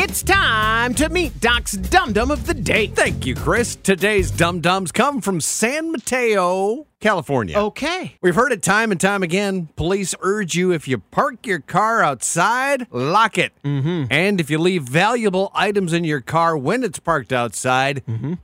It's time to meet Doc's Dum Dum of the Day. Thank you, Chris. Today's Dum Dums come from San Mateo, California. Okay. We've heard it time and time again. Police urge you if you park your car outside, lock it. Mm-hmm. And if you leave valuable items in your car when it's parked outside,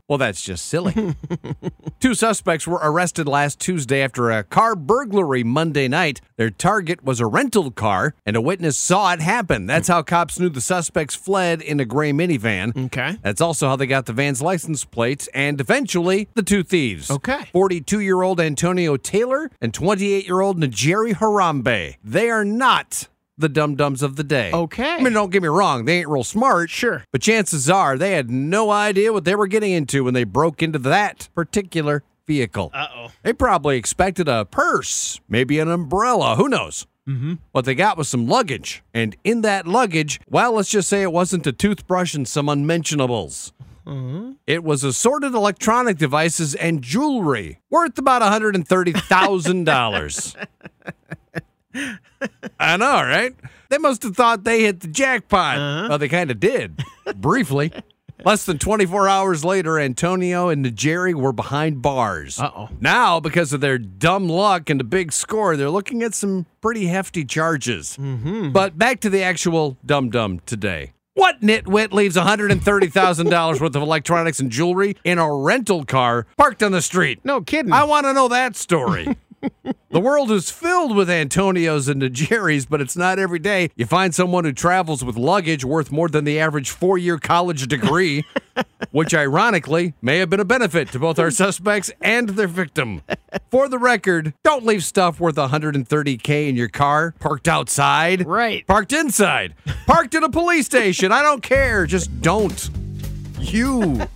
well, that's just silly. Two suspects were arrested last Tuesday after a car burglary Monday night. Their target was a rental car, and a witness saw it happen. That's how cops knew the suspects fled in a gray minivan. Okay. That's also how they got the van's license plates and eventually the two thieves. Okay. 42 year old Antonio Taylor and 28 year old Najeri Harambe. They are not the dum dums of the day. Okay. I mean, don't get me wrong, they ain't real smart. Sure. But chances are they had no idea what they were getting into when they broke into that particular vehicle. Uh oh. They probably expected a purse, maybe an umbrella, who knows? Mm-hmm. What they got was some luggage. And in that luggage, well, let's just say it wasn't a toothbrush and some unmentionables. It was assorted electronic devices and jewelry worth about $130,000. I know, right? They must have thought they hit the jackpot. Well, they kind of did, briefly. Less than 24 hours later, Antonio and Najeri were behind bars. Uh-oh. Now, because of their dumb luck and the big score, they're looking at some pretty hefty charges. Mm-hmm. But back to the actual dum dum today. What nitwit leaves $130,000 worth of electronics and jewelry in a rental car parked on the street? No kidding. I want to know that story. the world is filled with Antonios and Najeris, but it's not every day you find someone who travels with luggage worth more than the average four year college degree, which ironically may have been a benefit to both our suspects and their victim. For the record, don't leave stuff worth 130K in your car parked outside. Right. Parked inside. Parked in a police station. I don't care. Just don't. You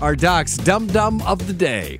are Doc's Dum Dum of the Day.